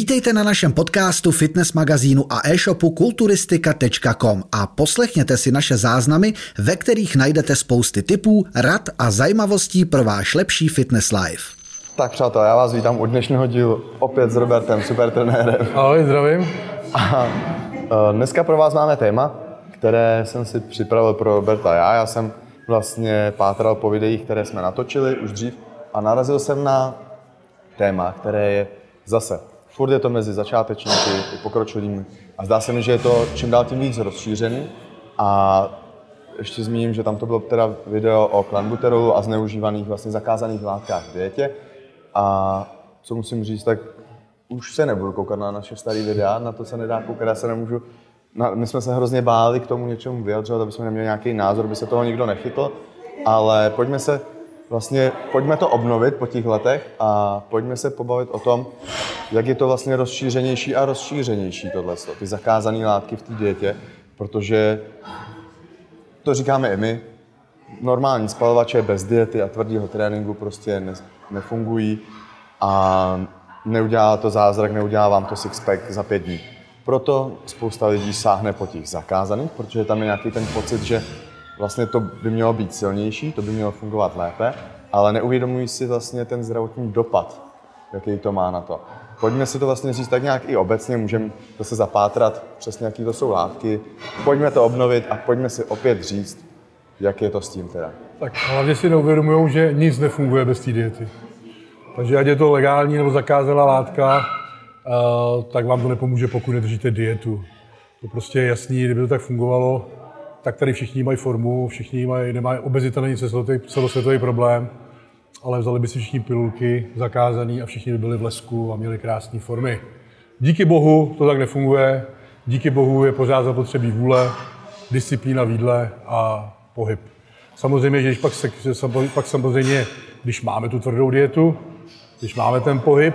Vítejte na našem podcastu, fitness magazínu a e-shopu kulturistika.com a poslechněte si naše záznamy, ve kterých najdete spousty tipů, rad a zajímavostí pro váš lepší fitness life. Tak přátelé, já vás vítám u dnešního dílu opět s Robertem, super trenérem. Ahoj, zdravím. A e, dneska pro vás máme téma, které jsem si připravil pro Roberta já. Já jsem vlastně pátral po videích, které jsme natočili už dřív a narazil jsem na téma, které je zase, furt je to mezi začátečníky i pokročilými. A zdá se mi, že je to čím dál tím víc rozšířený. A ještě zmíním, že tam to bylo teda video o klanbuterolu a zneužívaných vlastně zakázaných látkách v dietě. A co musím říct, tak už se nebudu koukat na naše staré videa, na to se nedá koukat, já se nemůžu na, my jsme se hrozně báli k tomu něčemu vyjadřovat, aby jsme neměli nějaký názor, aby se toho nikdo nechytl, ale pojďme se vlastně, pojďme to obnovit po těch letech a pojďme se pobavit o tom, jak je to vlastně rozšířenější a rozšířenější tohle, ty zakázané látky v té dietě, protože to říkáme i my, normální spalovače bez diety a tvrdého tréninku prostě ne, nefungují a neudělá to zázrak, neudělá vám to sixpack za pět dní. Proto spousta lidí sáhne po těch zakázaných, protože tam je nějaký ten pocit, že vlastně to by mělo být silnější, to by mělo fungovat lépe, ale neuvědomují si vlastně ten zdravotní dopad, jaký to má na to. Pojďme si to vlastně říct tak nějak i obecně, můžeme zase zapátrat přesně, jaký to jsou látky. Pojďme to obnovit a pojďme si opět říct, jak je to s tím teda. Tak hlavně si neuvědomují, že nic nefunguje bez té diety. Takže ať je to legální nebo zakázaná látka, uh, tak vám to nepomůže, pokud nedržíte dietu. To prostě je jasný, kdyby to tak fungovalo, tak tady všichni mají formu, všichni mají, nemají, obezita není celosvětový problém, ale vzali by si všichni pilulky zakázaný a všichni by byli v lesku a měli krásné formy. Díky bohu to tak nefunguje, díky bohu je pořád zapotřebí vůle, disciplína v jídle a pohyb. Samozřejmě, že když pak, se, pak samozřejmě, když máme tu tvrdou dietu, když máme ten pohyb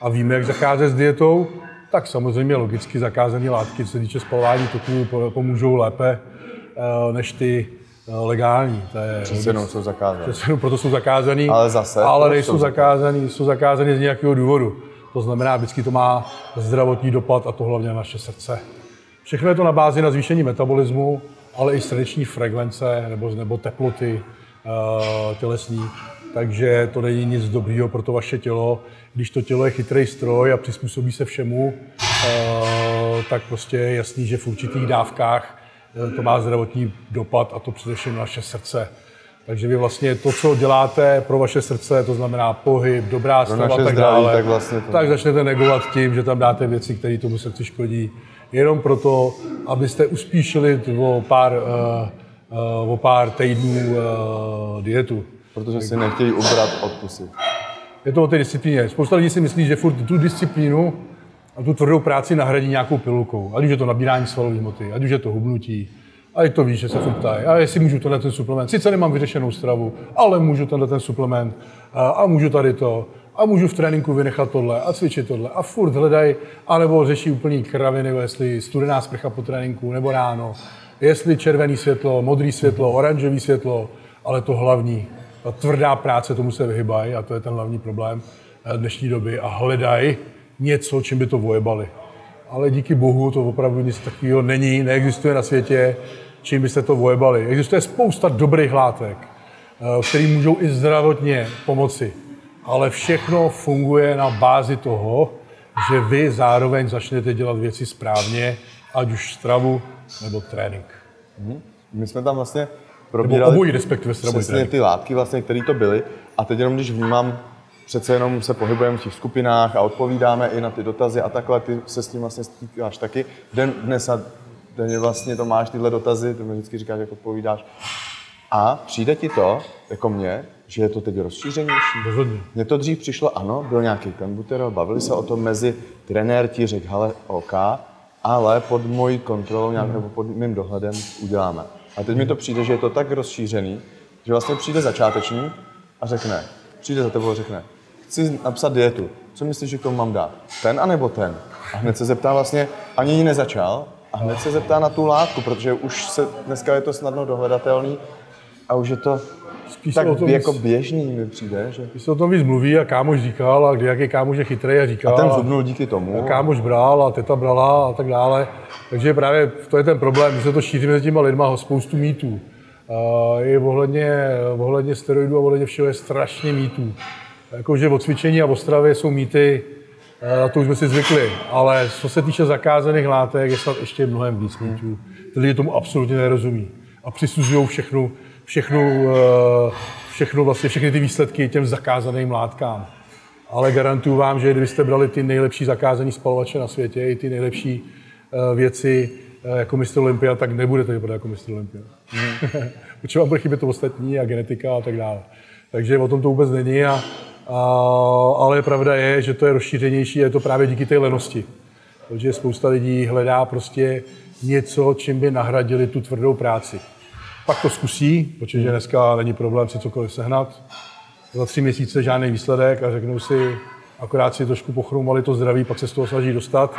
a víme, jak zacházet s dietou, tak samozřejmě logicky zakázané látky, co se týče spalování toků, pomůžou lépe než ty eh, legální. To je Přesně jenom jsou zakázané. Proto jsou zakázaný, ale zase ale nejsou zakázaný, jsou zakázaný z nějakého důvodu. To znamená, vždycky to má zdravotní dopad a to hlavně na naše srdce. Všechno je to na bázi na zvýšení metabolismu, ale i srdeční frekvence nebo, nebo teploty uh, tělesní takže to není nic dobrýho pro to vaše tělo. Když to tělo je chytrý stroj a přizpůsobí se všemu, eh, tak prostě je jasný, že v určitých dávkách eh, to má zdravotní dopad a to především naše srdce. Takže vy vlastně to, co děláte pro vaše srdce, to znamená pohyb, dobrá strava a tak dále, tak, vlastně to... tak začnete negovat tím, že tam dáte věci, které tomu srdci škodí. Jenom proto, abyste uspíšili o pár, uh, o pár týdnů uh, dietu. Protože si nechtějí ubrat od pusy. Je to o té disciplíně. Spousta lidí si myslí, že furt tu disciplínu a tu tvrdou práci nahradí nějakou pilulkou. Ať už je to nabírání svalové hmoty, ať už je to hubnutí, a to víš, že se furt ptají. A jestli můžu tenhle ten suplement. Sice nemám vyřešenou stravu, ale můžu tenhle ten suplement a, a můžu tady to. A můžu v tréninku vynechat tohle a cvičit tohle. A furt hledají, anebo řeší úplný kraviny, jestli studená sprcha po tréninku nebo ráno, jestli červený světlo, modrý světlo, oranžový světlo, ale to hlavní, ta tvrdá práce, tomu se vyhybají a to je ten hlavní problém eh, dnešní doby a hledají něco, čím by to vojebali. Ale díky bohu to opravdu nic takového není, neexistuje na světě, čím byste to vojebali. Existuje spousta dobrých látek, eh, které můžou i zdravotně pomoci. Ale všechno funguje na bázi toho, že vy zároveň začnete dělat věci správně, ať už stravu nebo trénink. Mhm. My jsme tam vlastně probírali Nebo obojí, respektive přesně ty látky, vlastně, které to byly. A teď jenom když vnímám, přece jenom se pohybujeme v těch skupinách a odpovídáme i na ty dotazy a takhle, ty se s tím vlastně stýkáš taky. Den, dnes a denně vlastně to máš tyhle dotazy, ty mi vždycky říkáš, jak odpovídáš. A přijde ti to, jako mě, že je to teď rozšířenější? Rozhodně. Mně to dřív přišlo, ano, byl nějaký komputer, bavili se o tom mezi trenér ti řekl, hele, OK, ale pod mojí kontrolou nějak, nebo pod mým dohledem uděláme. A teď mi to přijde, že je to tak rozšířený, že vlastně přijde začáteční a řekne, přijde za tebou a řekne, chci napsat dietu, co myslíš, že k tomu mám dát? Ten anebo ten? A hned se zeptá vlastně, ani ji nezačal, a hned se zeptá na tu látku, protože už se, dneska je to snadno dohledatelný a už je to spíš Tak o tom jako běžný mi přijde, že? spíš se o tom víc mluví a kámoš říkal a kdy jaký kámoš je chytrý a říkal. A ten zubnul díky tomu. a kámoš bral a teta brala a tak dále. Takže právě to je ten problém, my se to šíří mezi těma lidma, spoustu mýtů. Je ohledně, ohledně steroidů a ohledně všeho je strašně mýtů. Jakože o cvičení a o stravě jsou mýty, a to už jsme si zvykli, ale co se týče zakázaných látek, je snad ještě mnohem víc mýtů. Ty lidi tomu absolutně nerozumí a přisuzují všechnu, všechnu, eh, všechnu vlastně, všechny ty výsledky těm zakázaným látkám. Ale garantuju vám, že kdybyste brali ty nejlepší zakázané spalovače na světě, i ty nejlepší eh, věci eh, jako mistr Olympia, tak nebudete vypadat jako mistr Olympia. Protože vám bude chybět to ostatní a genetika a tak dále. Takže o tom to vůbec není. A, ale pravda je, že to je rozšířenější a je to právě díky té lenosti. Protože spousta lidí hledá prostě něco, čím by nahradili tu tvrdou práci. Pak to zkusí, protože dneska není problém si cokoliv sehnat. Za tři měsíce žádný výsledek a řeknou si, akorát si trošku pochroumali to zdraví, pak se z toho snaží dostat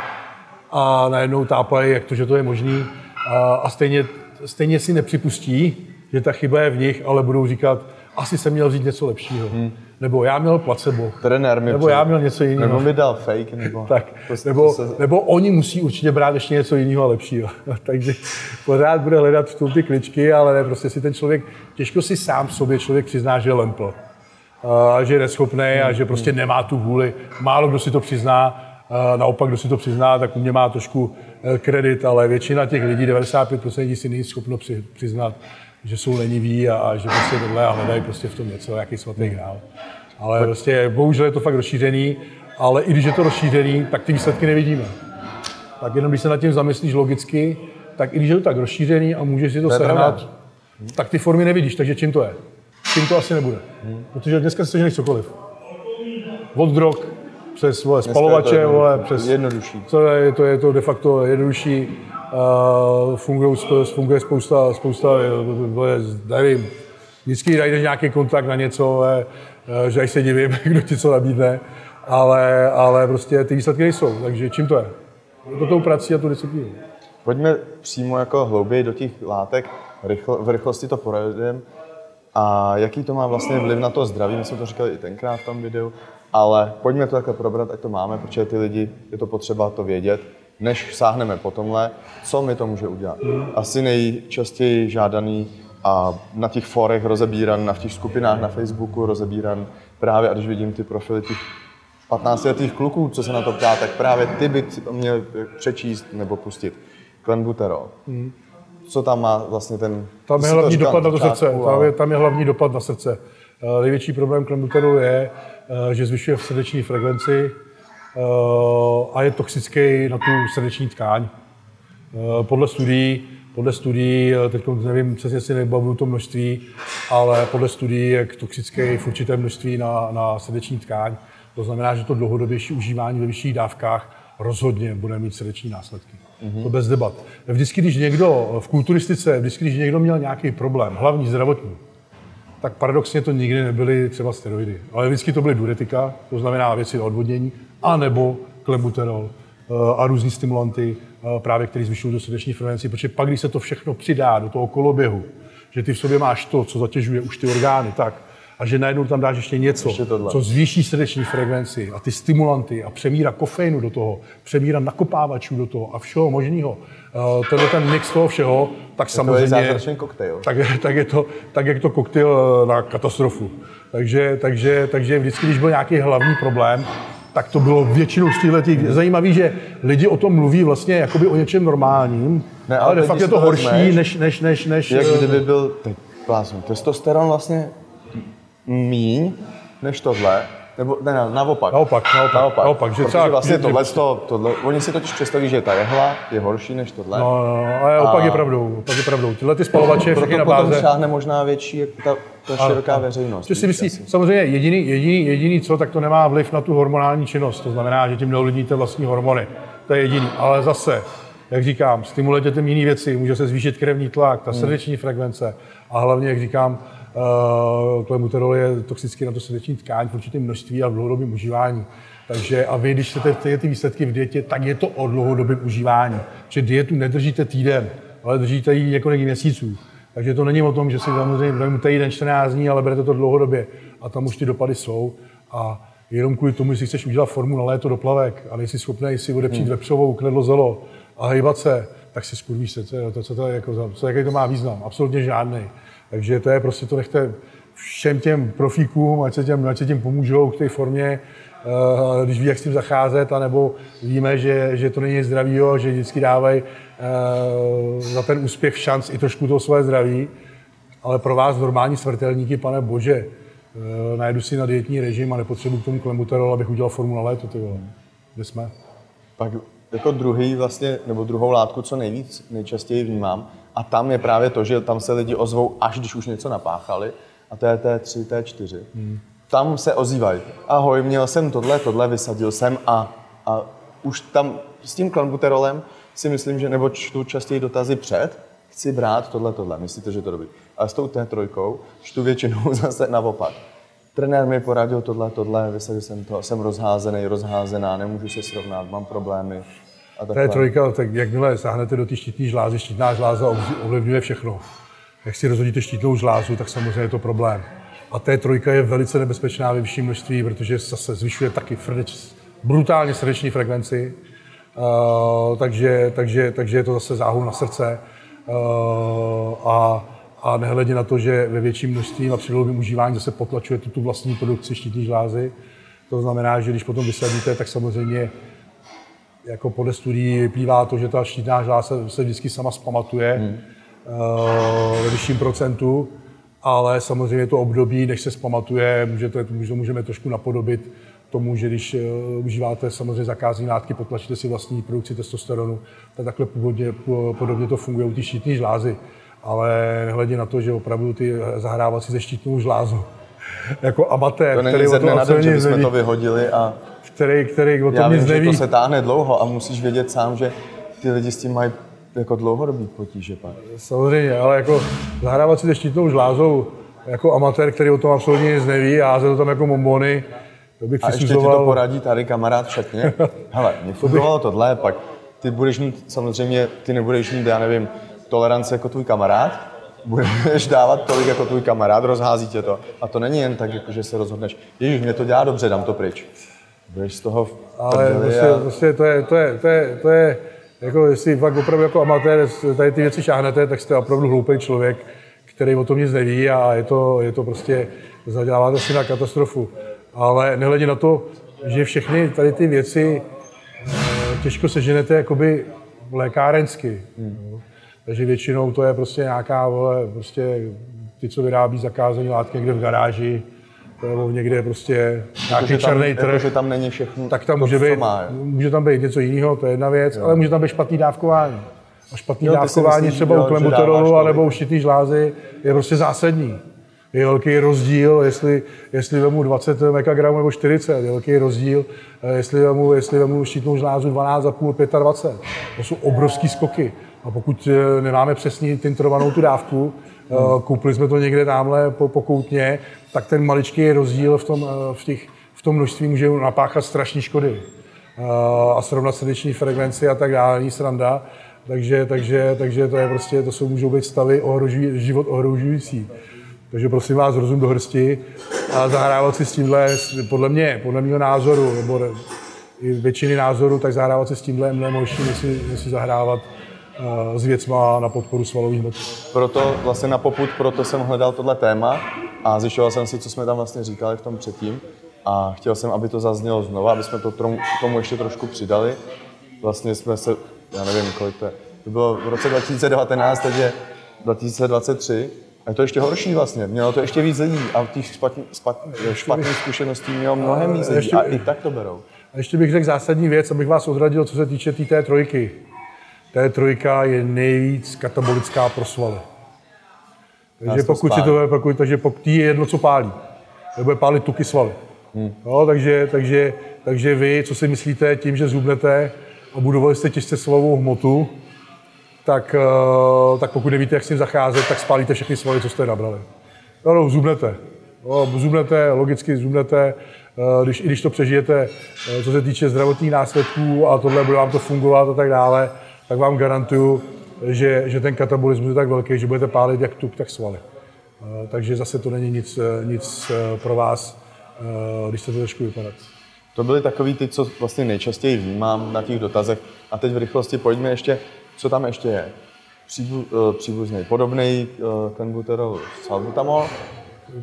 a najednou tápají, jak to, že to je možný a, a stejně, stejně si nepřipustí, že ta chyba je v nich, ale budou říkat, asi jsem měl říct něco lepšího. Hmm. Nebo já měl placebo. Trenér mi Nebo přijde. já měl něco jiného. Nebo mi dal fake, nebo... Tak, to, nebo, to se, nebo oni musí určitě brát ještě něco jiného a lepšího. Takže pořád bude hledat v tom ty kličky, ale ne, prostě si ten člověk, těžko si sám sobě člověk přizná, že je lempl. A že je neschopný a že prostě nemá tu vůli. Málo kdo si to přizná, a naopak, kdo si to přizná, tak u mě má trošku eh, kredit, ale většina těch lidí, 95% lidí si není schopno při, přiznat, že jsou leniví a, a že prostě tohle a hledají prostě v tom něco, jaký svatý hrál. Ale prostě bohužel je to fakt rozšířený, ale i když je to rozšířený, tak ty výsledky nevidíme. Tak jenom když se nad tím zamyslíš logicky, tak i když je to tak rozšířený a můžeš si to To je sehnat, tak ty formy nevidíš, takže čím to je? Čím to asi nebude. Protože dneska se seženeš cokoliv. Od drog, přes vole, spalovače, jednodušší. vole, přes... Jednodušší. Co je, to je to de facto jednodušší. Funguje, funguje spousta, spousta, eh, nevím, vždycky najdeš nějaký kontakt na něco, eh, eh, že až se divím, kdo ti co nabídne, ale, ale prostě ty výsledky nejsou, takže čím to je? To tou prací a tu disciplínou. Pojďme přímo jako hlouběji do těch látek, rychl, v rychlosti to projedeme. A jaký to má vlastně vliv na to zdraví, my jsme to říkali i tenkrát v tom videu, ale pojďme to takhle probrat, ať to máme, protože ty lidi, je to potřeba to vědět, než sáhneme po tomhle, co mi to může udělat. Asi nejčastěji žádaný a na těch forech rozebíran, na těch skupinách na Facebooku rozebíran právě, a když vidím ty profily těch 15-letých kluků, co se na to ptá, tak právě ty by měl přečíst nebo pustit. Klenbuterol. Co tam má vlastně ten... Tam je hlavní dopad na to srdce. Tam ale- je, tam je hlavní dopad na srdce. Eh, Největší problém klenbuteru je, eh, že zvyšuje srdeční frekvenci a je toxický na tu srdeční tkáň. Eh, Podle studií, podle studií, eh, teď nevím, přesně si nebavuju to množství, ale podle studií je toxický v určitém množství na, na srdeční tkáň. To znamená, že to dlouhodobější užívání ve vyšších dávkách rozhodně bude mít srdeční následky. Mm-hmm. To bez debat. Vždycky, když někdo v kulturistice, vždycky, když někdo měl nějaký problém, hlavní zdravotní, tak paradoxně to nikdy nebyly třeba steroidy. Ale vždycky to byly diuretika, to znamená věci odvodnění, anebo klenbuterol eh, a různý stimulanty, eh, právě které zvyšují do srdeční frekvenci, protože pak, když se to všechno přidá do toho koloběhu, že ty v sobě máš to, co zatěžuje už ty orgány, tak, a že najednou tam dáš ještě něco, Ještě tohle. co zvýší srdeční frekvenci a ty stimulanty a přemíra kofeinu do toho, přemíra nakopávačů do toho a všeho možného. Eh, Tenhle ten mix toho všeho, tak To je samozřejmě zázračný koktejl. tak, je- tak, je to, tak jak to koktejl na katastrofu. Takže, takže, takže vždycky, když byl nějaký hlavní problém, tak to bylo většinou z těch... Zajímavý, že lidi o tom mluví vlastně jakoby o něčem normálním, Ne, ale ale de když je to horší, vezmeš, než, než, než, než Jak kdyby byl teď plásnu, testosteron vlastně míň než tohle, nebo ne, ne, naopak. Naopak, naopak, naopak. naopak, že třeba- vlastně tohle, to, tohle, oni si totiž představí, že ta jehla je horší než tohle. No, no, no, ale opak A- je pravdou, opak je pravdou. Tyhle ty spalovače, všechny na potom báze. šáhne možná větší jako ta, ta široká Ano. veřejnost. Si myslí, asi. samozřejmě jediný, jediný, jediný co, tak to nemá vliv na tu hormonální činnost. To znamená, že tím neovlivníte vlastní hormony. To je jediný. Ale zase, jak říkám, stimulujete tím jiné věci, může se zvýšit krevní tlak, Hmm. ta srdeční frekvence a hlavně, jak říkám, uh, klenbuterol je toxický na to srdeční tkáň v určitém množství a v dlouhodobém užívání. Takže a vy, když chcete ty, ty výsledky v dietě, tak je to o dlouhodobém užívání. Že dietu nedržíte týden, ale držíte ji několik měsíců. Takže to není o tom, že si samozřejmě vezmu týden, 14 dní, ale berete to dlouhodobě. A tam už ty dopady jsou. A jenom kvůli tomu, že chceš udělat formu na léto doplavek a nejsi schopný si odepřít hmm. vepřovou, knedlo zelo a hejbat se, tak si skurvíš se, to, co to, je, jako, co, jaký to má význam. Absolutně žádný. Takže to je prostě, to nechte všem těm profíkům, ať se těm, ať se těm pomůžou k té formě, uh, když ví, jak s tím zacházet, anebo víme, že, že to není zdravýho, že vždycky dávají uh, za ten úspěch šanc i trošku toho své zdraví. Ale pro vás normální smrtelníky, pane bože, uh, najdu si na dietní režim a nepotřebuji k tomu klembuterol, abych udělal formu na léto, ty. Kde jsme? Pak jako druhý vlastně, nebo druhou látku, co nejvíc, nejčastěji vnímám, a tam je právě to, že tam se lidi ozvou, až když už něco napáchali, a to je T3, T4. Hmm. Tam se ozývají. Ahoj, měl jsem tohle, tohle, vysadil jsem a, a už tam s tím klambuterolem si myslím, že nebo čtu častěji dotazy před, chci brát tohle, tohle, myslíte, že to dobrý. A s tou T3 čtu většinou zase naopak. Trenér mi poradil tohle, tohle, vysadil jsem to, jsem rozházený, rozházená, nemůžu se srovnat, mám problémy. A takhle. T3, tak jakmile sáhnete do té štítní žlázy, štítná žláza ovlivňuje všechno jak si rozhodíte štítnou žlázu, tak samozřejmě je to problém. A T3 je velice nebezpečná ve vyšším množství, protože zase zvyšuje taky frdeč, brutálně srdeční frekvenci, uh, takže, takže, takže je to zase záhul na srdce. Uh, a, a nehledě na to, že ve větším množství a při dlouhém užívání zase potlačuje tu, tu vlastní produkci štítní žlázy. To znamená, že když potom vysadíte, tak samozřejmě jako podle studií vyplývá to, že ta štítná žláza se vždycky sama zpamatuje. Hmm ve vyšším procentu, ale samozřejmě to období, než se zpamatuje, můžete, můžeme trošku napodobit tomu, že když uh, užíváte samozřejmě zakázní látky, potlačíte si vlastní produkci testosteronu, tak takhle původně, podobně to funguje u té štítní žlázy. Ale nehledě na to, že opravdu ty zahrávací ze štítnou žlázu jako amatér, to není který ze dne na den, že bychom to vyhodili a který, který o tom Já nic vím, neví. že to se táhne dlouho a musíš vědět sám, že ty lidi s tím mají jako dlouhodobý potíže pak. Samozřejmě, ale jako zahrávat si štítnou žlázou jako amatér, který o tom absolutně nic neví a házet to tam jako bombony, to bych A ještě ti to poradí tady kamarád v šatně. Hele, mě fungovalo tohle, pak ty budeš mít, samozřejmě, ty nebudeš mít, já nevím, tolerance jako tvůj kamarád, budeš dávat tolik jako tvůj kamarád, rozhází tě to. A to není jen tak, jako, že se rozhodneš, ježiš, mě to dělá dobře, dám to pryč. Budeš z toho Ale prostě, a... prostě to, je, to, je, to, je, to je, jako jestli fakt opravdu jako amatér tady ty věci šáhnete, tak jste opravdu hloupý člověk, který o tom nic neví a je to, je to prostě, zaděláváte si na katastrofu. Ale nehledě na to, že všechny tady ty věci eh, těžko seženete jakoby lékárensky. Hmm. Takže většinou to je prostě nějaká, vole, prostě ty, co vyrábí zakázané látky někde v garáži, nebo někde prostě nějaký černý trh. Jako, tam není všechno, tak tam to, může, být, má, může tam být něco jiného, to je jedna věc, jo. ale může tam být špatný dávkování. A špatný jo, dávkování myslíš, třeba jo, u klembuterolu nebo u štítný žlázy je prostě zásadní. Je velký rozdíl, jestli, jestli vemu 20 mikrogramů nebo 40, je velký rozdíl, eh, jestli vemu, jestli vemu štítnou žlázu 12,5, 25. To jsou obrovský skoky. A pokud eh, nemáme přesně tintrovanou tu dávku, hmm. koupili jsme to někde tamhle po, pokoutně, tak ten maličký rozdíl v tom, eh, v těch, v tom množství může napáchat strašné škody. A srovnat srdeční frekvenci a tak dále, není sranda. Takže, takže, takže to je prostě, to jsou můžou být stavy ohrožují, život ohrožující. Takže prosím vás, rozum do hrsti a zahrávat si s tímhle, podle mě, podle mého názoru, nebo i většiny názorů, tak zahrávat si s tímhle je mnohem horší, než si, než si zahrávat s věcma na podporu svalových hmot. Proto vlastně na poput, proto jsem hledal tohle téma a zjišťoval jsem si, co jsme tam vlastně říkali v tom předtím. A chtěl jsem, aby to zaznělo znovu, aby jsme to tomu, tomu ještě trošku přidali. Vlastně jsme se, já nevím, kolik to je, to bylo v roce 2019, teď je 2023, a je to ještě horší vlastně. Mělo to ještě víc lidí a těch špatný, špatný, špatných zkušeností mělo mnohem víc lidí a i tak to berou. A ještě bych řekl zásadní věc, abych vás odradil, co se týče té tý trojky. T3 je nejvíc katabolická pro svaly. Takže pokud si to pokud, takže pokud je jedno, co pálí. To bude pálit tuky svaly. Hmm. No, takže, takže, takže vy, co si myslíte tím, že zhubnete a budovali jste těžce svalovou hmotu, tak, eh, tak pokud nevíte, jak s tím zacházet, tak spálíte všechny svaly, co jste nabrali. No, no zubnete. No, zubnete, logicky zubnete, eh, když, i když to přežijete, eh, co se týče zdravotních následků a tohle bude vám to fungovat a tak dále, tak vám garantuju, že, že ten katabolismus je tak velký, že budete pálit jak tuk, tak svaly. Eh, takže zase to není nic, eh, nic eh, pro vás, když se to trošku vypadat. To byly takový ty, co vlastně nejčastěji vnímám na těch dotazech. A teď v rychlosti pojďme ještě, co tam ještě je. Příbu, příbuzný, podobný buterol salbutamol.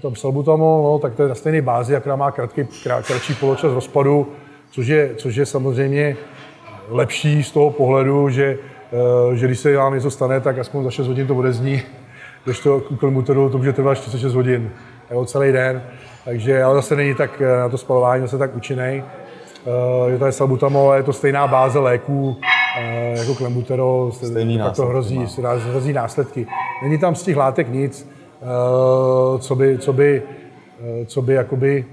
Tam salbutamol, no, tak to je na stejné bázi, jak má krátký, kratší poločas rozpadu, což je, což je samozřejmě lepší z toho pohledu, že, že když se vám něco stane, tak aspoň za 6 hodin to odezní když to u komuteru to může trvat 46 hodin, jo, celý den, takže ale zase není tak eh, na to spalování zase tak účinný. Eh, je to salbutamol, je to stejná báze léků eh, jako klembuterol, Stejný tak to hrozí, hrozí následky. Není tam z těch látek nic, co by, co by, co by jakoby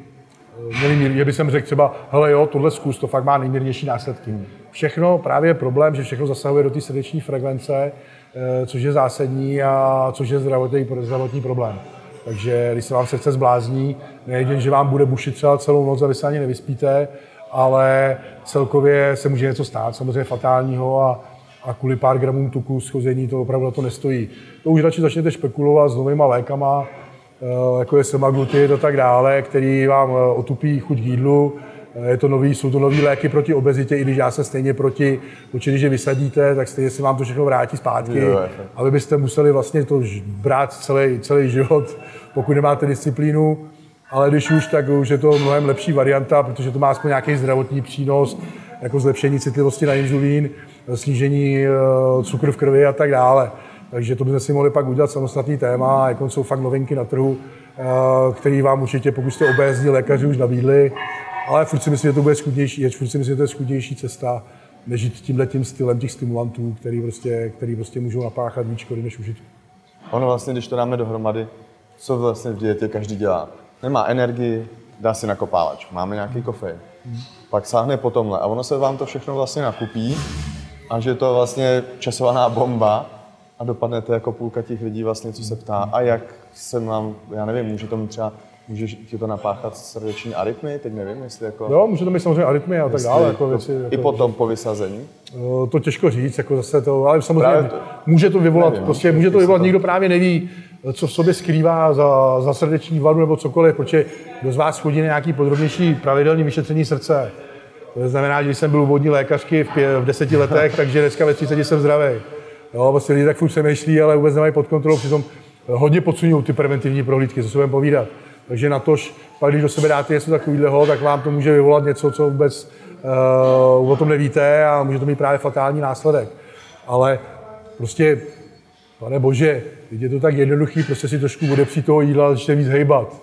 měli mír, by jsem řekl třeba, hele jo, tohle zkus, to fakt má nejmírnější následky. Všechno, právě je problém, že všechno zasahuje do té srdeční frekvence, Eh, což je zásadní a což je zdravotní, zdravotní problém. Takže když se vám srdce zblázní, nejde, že vám bude bušit třeba celou noc a vy se ani nevyspíte, ale celkově se může něco stát, samozřejmě fatálního a, a kvůli pár gramům tuku schození to opravdu na to nestojí. To už radši začnete špekulovat s novýma lékama, eh, jako je semaglutid a tak dále, který vám eh, otupí chuť k jídlu, je to nový, jsou to nové léky proti obezitě, i když já se stejně proti, určitě, je vysadíte, tak stejně se vám to všechno vrátí zpátky. Jo, aby byste museli vlastně to brát celý, celý život, pokud nemáte disciplínu. Ale když už, tak už je to mnohem lepší varianta, protože to má aspoň nějaký zdravotní přínos, jako zlepšení citlivosti na inzulín, snížení eh, cukru v krvi a tak dále. Takže to bychom si mohli pak udělat samostatný téma, jako jsou fakt novinky na trhu, eh, který vám určitě, pokud jste obézní lékaři už nabídli, ale furt si myslím, že to bude schudnější, furt si myslím, že to je schudnější cesta, než jít tímhle tím stylem těch stimulantů, který prostě, který prostě můžou napáchat víc škody než užitku. Ono vlastně, když to dáme dohromady, co vlastně v dietě každý dělá? Nemá energii, dá si nakopávač, máme nějaký. Hmm. Pak sáhne po tomhle a ono se vám to všechno vlastně nakupí a že to vlastně časovaná bomba a dopadnete jako půlka těch lidí vlastně, co se ptá a jak se mám, já nevím, může tomu třeba Může ti to napáchat srdeční arytmy? Teď nevím, jestli jako... Jo, může to mít samozřejmě arytmy a tak dále. Jako věci, jako, I potom po vysazení? Eh, to těžko říct, jako zase to, ale samozřejmě to, může to vyvolat, nevím, prostě může to vyvolat, to... nikdo právě neví, co v sobě skrývá za, za srdeční vadu nebo cokoliv, protože kdo z vás chodí na nějaký podrobnější pravidelný vyšetření srdce. To znamená, že jsem byl u vodní lékařky v, pě, v deseti letech, takže dneska ve 30 jsem zdravý. Jo, prostě lidi tak furt přemýšlí, ale vůbec nemají pod kontrolou, přitom hodně podsunují ty preventivní prohlídky, co se budeme povídat. Takže na tož, pak když do sebe dáte něco takového, tak vám to může vyvolat něco, co vůbec uh, o tom nevíte a může to mít právě fatální následek. Ale prostě, pane bože, je to tak jednoduchý, prostě si trošku odepřít toho jídla začne víc hejbat.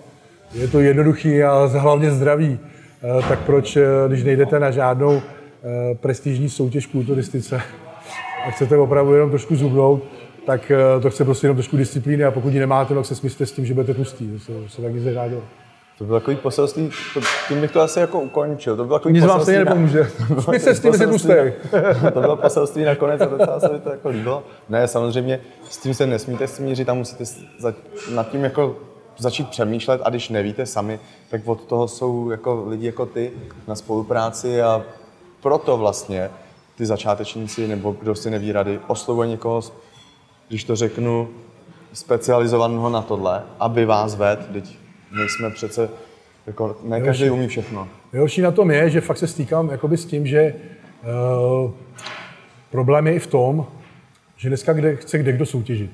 Je to jednoduchý a hlavně zdravý. Uh, tak proč, uh, když nejdete na žádnou uh, prestižní soutěž kulturistice a chcete opravdu jenom trošku zubnout, tak eh, to chce prostě jenom trošku disciplíny a pokud ji nemáte, tak se smyslíte s tím, že budete tlustý. To se, se tak nic nedá dělat. To bylo takový poselství, to, tím bych to asi jako ukončil. To bylo takový Nic vám stejně nepomůže. Smysl s tím, že tlustý. to bylo poselství nakonec a docela se mi to jako líbilo. Ne, samozřejmě s tím se nesmíte smířit a musíte za, nad tím jako začít přemýšlet a když nevíte sami, tak od toho jsou jako lidi jako ty na spolupráci a proto vlastně ty začátečníci nebo kdo si neví rady, oslovuje někoho když to řeknu, specializovaného na tohle, aby vás ved, teď nejsme přece, jako ne každý umí všechno. Nejhorší na tom je, že fakt se stýkám jakoby s tím, že uh, problém je i v tom, že dneska kde, chce kde kdo soutěžit.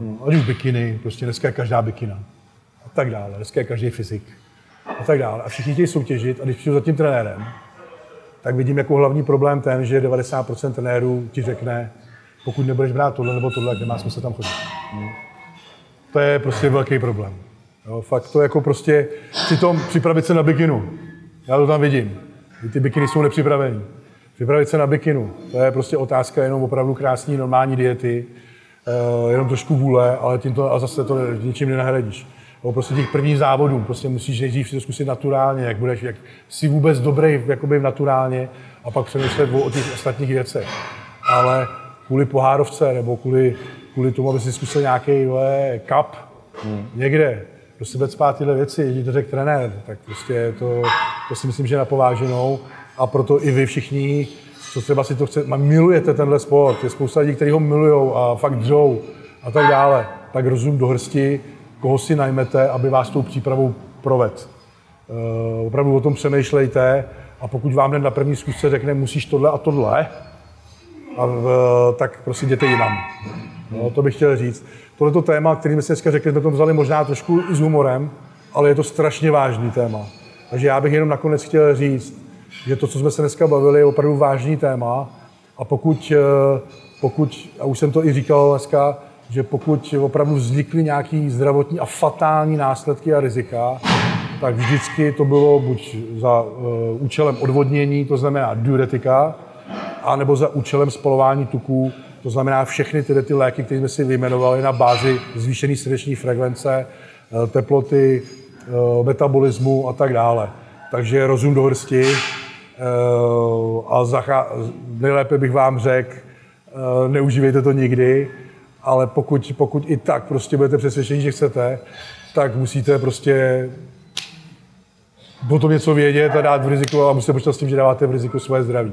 Hmm. Ať už bikiny, prostě dneska je každá bikina. A tak dále. Dneska je každý fyzik. A tak dále. A všichni chtějí soutěžit a když přijdu za tím trenérem, tak vidím jako hlavní problém ten, že 90% trenérů ti řekne, pokud nebudeš brát tohle nebo tohle, tak nemá smysl tam chodit. Hmm. To je prostě velký problém. Jo, fakt to jako prostě, přitom připravit se na bikinu. Já to tam vidím. Ty bikiny jsou nepřipravený. Připravit se na bikinu, to je prostě otázka jenom opravdu krásný, normální diety, uh, jenom trošku vůle, ale tím to, a zase to ničím nenahradíš. Jo, prostě těch prvních závodů, prostě musíš nejdřív si to zkusit naturálně, jak budeš, jak jsi vůbec dobrý jakoby naturálně a pak přemýšlet o těch ostatních věcech. Ale kvůli pohárovce nebo kvůli, kvůli tomu, aby si zkusil nějaký kap hmm. někde, do sebe spát tyhle věci, jedí to řekl trenér, tak prostě to, to si myslím, že je napováženou a proto i vy všichni co třeba si to chce, milujete tenhle sport, je spousta lidí, kteří ho milují a fakt dřou a tak dále, tak rozum do hrsti, koho si najmete, aby vás tou přípravou proved. Uh, opravdu o tom přemýšlejte a pokud vám hned na první zkusce řekne, musíš tohle a tohle, a v, tak prostě jděte jinam. No, to bych chtěl říct. Tohle téma, který jsme si dneska řekli, jsme to vzali možná trošku s humorem, ale je to strašně vážný téma. Takže já bych jenom nakonec chtěl říct, že to, co jsme se dneska bavili, je opravdu vážný téma a pokud, eh, pokud a už jsem to i říkal dneska, že pokud opravdu vznikly nějaké zdravotní a fatální následky a rizika, tak vždycky to bylo buď za uh, účelem odvodnění, to znamená diuretika, anebo za účelem spalování tuků, to znamená všechny tyhle ty léky, které jsme si vyjmenovali na bázi zvýšené srdeční frekvence, uh, teploty, uh, metabolismu a tak dále. Takže rozum do hrsti a zachá... nejlépe bych vám řekl, neužívejte to nikdy, ale pokud, pokud i tak prostě budete přesvědčeni, že chcete, tak musíte prostě o tom něco vědět a dát v riziku a musíte počítat s tím, že dáváte v riziku svoje zdraví.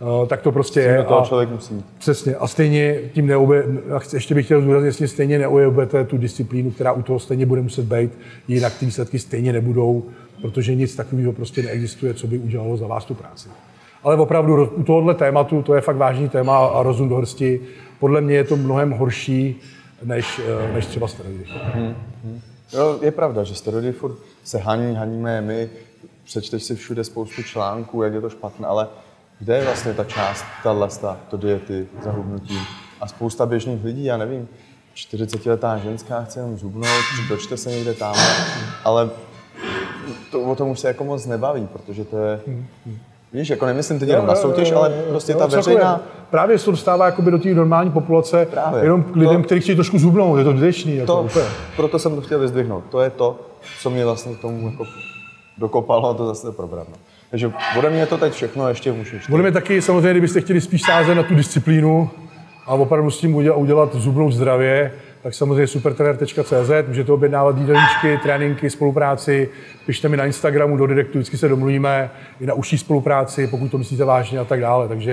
Uh, tak to prostě je. Toho člověk musí. Přesně. A stejně tím neube, ještě bych chtěl zdůraznit, jestli stejně neujebete tu disciplínu, která u toho stejně bude muset být, jinak ty výsledky stejně nebudou, protože nic takového prostě neexistuje, co by udělalo za vás tu práci. Ale opravdu u tohohle tématu, to je fakt vážný téma a rozum do hrsti, podle mě je to mnohem horší než, eh, než třeba steroidy. Hmm, hmm. Jo, je pravda, že steroidy furt se haní, haníme my, přečteš si všude spoustu článků, jak je to špatné, ale kde je vlastně ta část, ta lesta, to diety, zahubnutí? A spousta běžných lidí, já nevím, 40-letá ženská chce jenom zubnout, dočte se někde tam, ale to, o tom už se jako moc nebaví, protože to je, Víš, jako nemyslím teď jenom na soutěž, ale prostě jo, ta veřejná... Právě se to dostává jakoby do té normální populace, Právě. jenom k lidem, to, kteří chtějí trošku zubnout, je to dnešní. Jako to, úplně. Proto jsem to chtěl vyzdvihnout. To je to, co mě vlastně k tomu jako dokopalo a to zase probrat. No. Takže ode mě je to teď všechno, ještě můžu. Ještě. Bude mě taky samozřejmě, kdybyste chtěli spíš sázet na tu disciplínu a opravdu s tím udělat zubnout zdravě, tak samozřejmě supertrener.cz, můžete objednávat jídelníčky, tréninky, spolupráci, pište mi na Instagramu do direktu, vždycky se domluvíme i na užší spolupráci, pokud to myslíte vážně a tak dále. Takže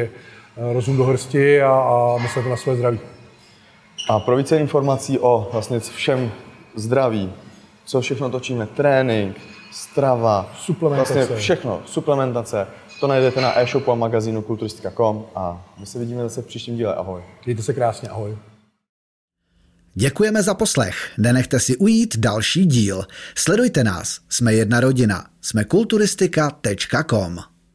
eh, rozum do hrsti a, a myslete na své zdraví. A pro více informací o vlastně všem zdraví, co všechno točíme, trénink, strava, suplementace. Vlastně všechno, suplementace, to najdete na e-shopu a magazínu kulturistika.com a my se vidíme zase v příštím díle. Ahoj. Mějte se krásně, ahoj. Děkujeme za poslech. Nenechte si ujít další díl. Sledujte nás. Jsme jedna rodina. Jsme kulturistika.com.